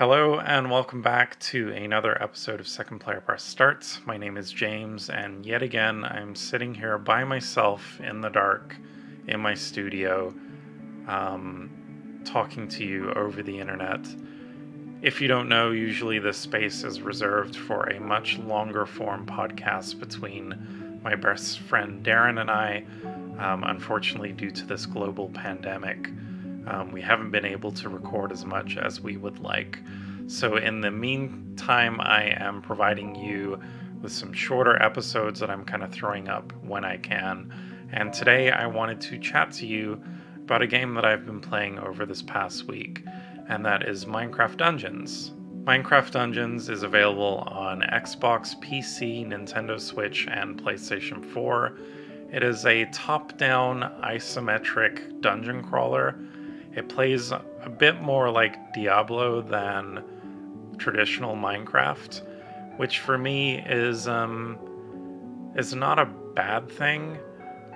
Hello, and welcome back to another episode of Second Player Press Starts. My name is James, and yet again, I'm sitting here by myself in the dark in my studio, um, talking to you over the internet. If you don't know, usually this space is reserved for a much longer form podcast between my best friend Darren and I. Um, unfortunately, due to this global pandemic, um, we haven't been able to record as much as we would like. So, in the meantime, I am providing you with some shorter episodes that I'm kind of throwing up when I can. And today I wanted to chat to you about a game that I've been playing over this past week, and that is Minecraft Dungeons. Minecraft Dungeons is available on Xbox, PC, Nintendo Switch, and PlayStation 4. It is a top down isometric dungeon crawler it plays a bit more like Diablo than traditional Minecraft, which for me is um, is not a bad thing.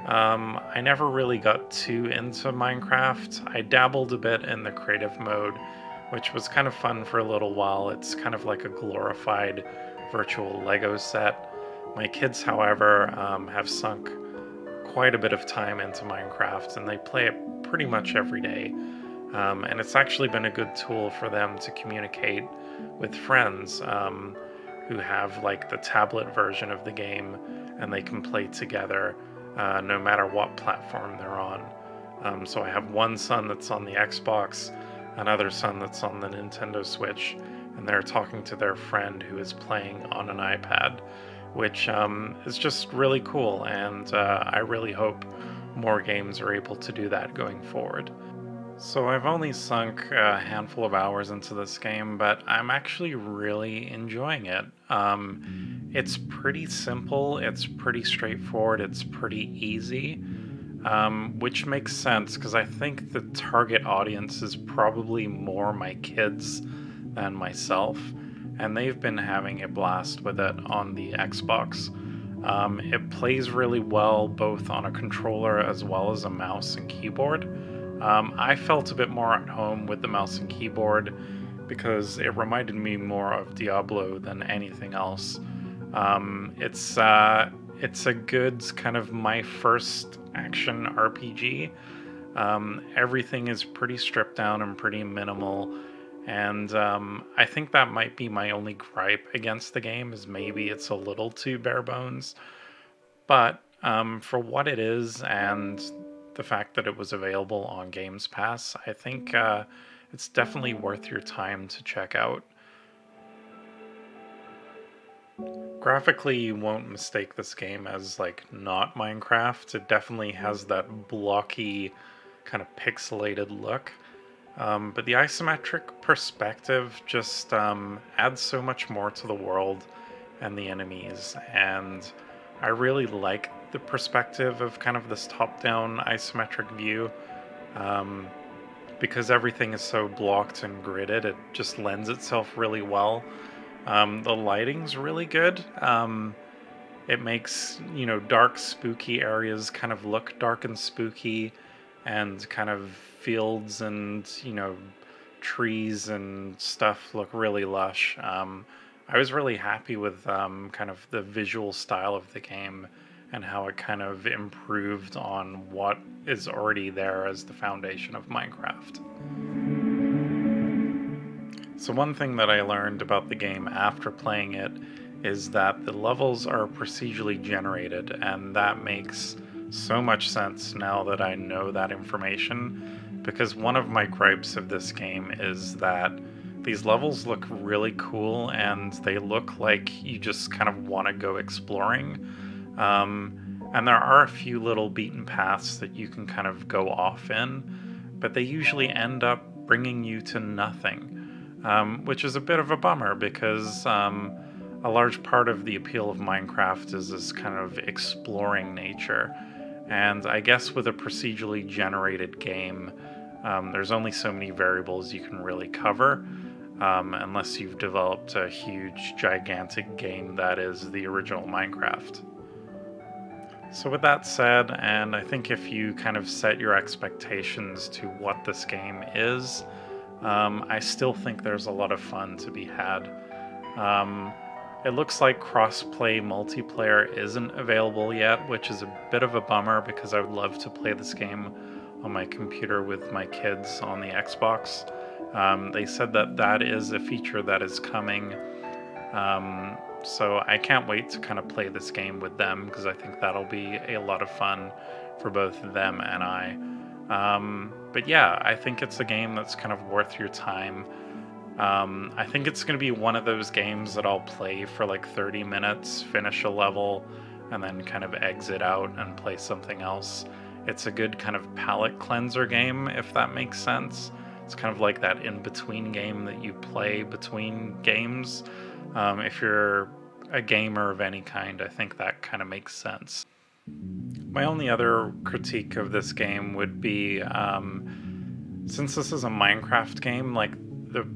Um, I never really got too into Minecraft. I dabbled a bit in the creative mode, which was kind of fun for a little while. It's kind of like a glorified virtual Lego set. My kids, however, um, have sunk quite a bit of time into Minecraft and they play it pretty much every day. Um, and it's actually been a good tool for them to communicate with friends um, who have like the tablet version of the game and they can play together uh, no matter what platform they're on. Um, so I have one son that's on the Xbox, another son that's on the Nintendo Switch, and they're talking to their friend who is playing on an iPad, which um, is just really cool. And uh, I really hope more games are able to do that going forward. So I've only sunk a handful of hours into this game, but I'm actually really enjoying it. Um, it's pretty simple, it's pretty straightforward, it's pretty easy, um, which makes sense because I think the target audience is probably more my kids than myself, and they've been having a blast with it on the Xbox. Um, it plays really well both on a controller as well as a mouse and keyboard. Um, I felt a bit more at home with the mouse and keyboard because it reminded me more of Diablo than anything else. Um, it's uh, it's a good kind of my first action RPG. Um, everything is pretty stripped down and pretty minimal, and um, I think that might be my only gripe against the game is maybe it's a little too bare bones. But um, for what it is and the fact that it was available on Games Pass, I think uh, it's definitely worth your time to check out. Graphically, you won't mistake this game as like not Minecraft. It definitely has that blocky, kind of pixelated look. Um, but the isometric perspective just um, adds so much more to the world and the enemies, and I really like the perspective of kind of this top-down isometric view. Um, because everything is so blocked and gridded, it just lends itself really well. Um, the lighting's really good. Um, it makes you know dark, spooky areas kind of look dark and spooky, and kind of fields and you know trees and stuff look really lush. Um, I was really happy with um, kind of the visual style of the game and how it kind of improved on what is already there as the foundation of Minecraft. So, one thing that I learned about the game after playing it is that the levels are procedurally generated, and that makes so much sense now that I know that information. Because one of my gripes of this game is that these levels look really cool and they look like you just kind of want to go exploring um, and there are a few little beaten paths that you can kind of go off in, but they usually end up bringing you to nothing, um, which is a bit of a bummer because um, a large part of the appeal of Minecraft is this kind of exploring nature. And I guess with a procedurally generated game, um, there's only so many variables you can really cover. Um, unless you've developed a huge, gigantic game that is the original Minecraft. So, with that said, and I think if you kind of set your expectations to what this game is, um, I still think there's a lot of fun to be had. Um, it looks like cross-play multiplayer isn't available yet, which is a bit of a bummer because I would love to play this game on my computer with my kids on the Xbox. Um, they said that that is a feature that is coming. Um, so I can't wait to kind of play this game with them because I think that'll be a lot of fun for both them and I. Um, but yeah, I think it's a game that's kind of worth your time. Um, I think it's going to be one of those games that I'll play for like 30 minutes, finish a level, and then kind of exit out and play something else. It's a good kind of palate cleanser game, if that makes sense. It's kind of like that in between game that you play between games. Um, if you're a gamer of any kind, I think that kind of makes sense. My only other critique of this game would be um, since this is a Minecraft game, like the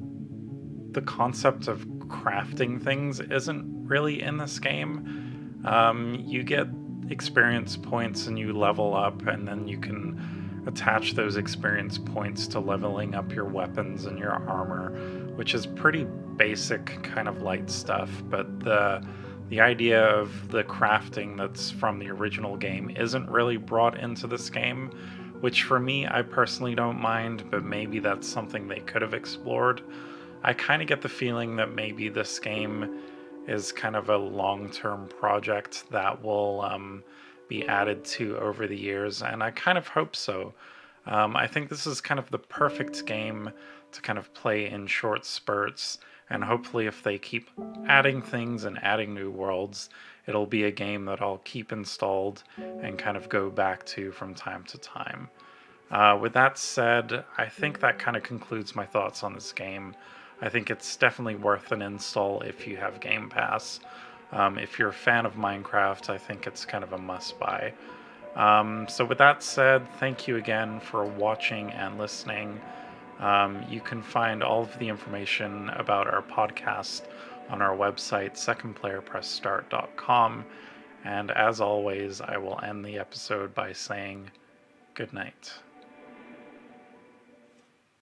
the concept of crafting things isn't really in this game. Um, you get experience points and you level up, and then you can attach those experience points to leveling up your weapons and your armor, which is pretty basic kind of light stuff. But the the idea of the crafting that's from the original game isn't really brought into this game, which for me, I personally don't mind, but maybe that's something they could have explored. I kind of get the feeling that maybe this game is kind of a long term project that will um, be added to over the years, and I kind of hope so. Um, I think this is kind of the perfect game to kind of play in short spurts, and hopefully, if they keep adding things and adding new worlds, it'll be a game that I'll keep installed and kind of go back to from time to time. Uh, with that said, I think that kind of concludes my thoughts on this game. I think it's definitely worth an install if you have Game Pass. Um, if you're a fan of Minecraft, I think it's kind of a must buy. Um, so, with that said, thank you again for watching and listening. Um, you can find all of the information about our podcast on our website, secondplayerpressstart.com. And as always, I will end the episode by saying good night.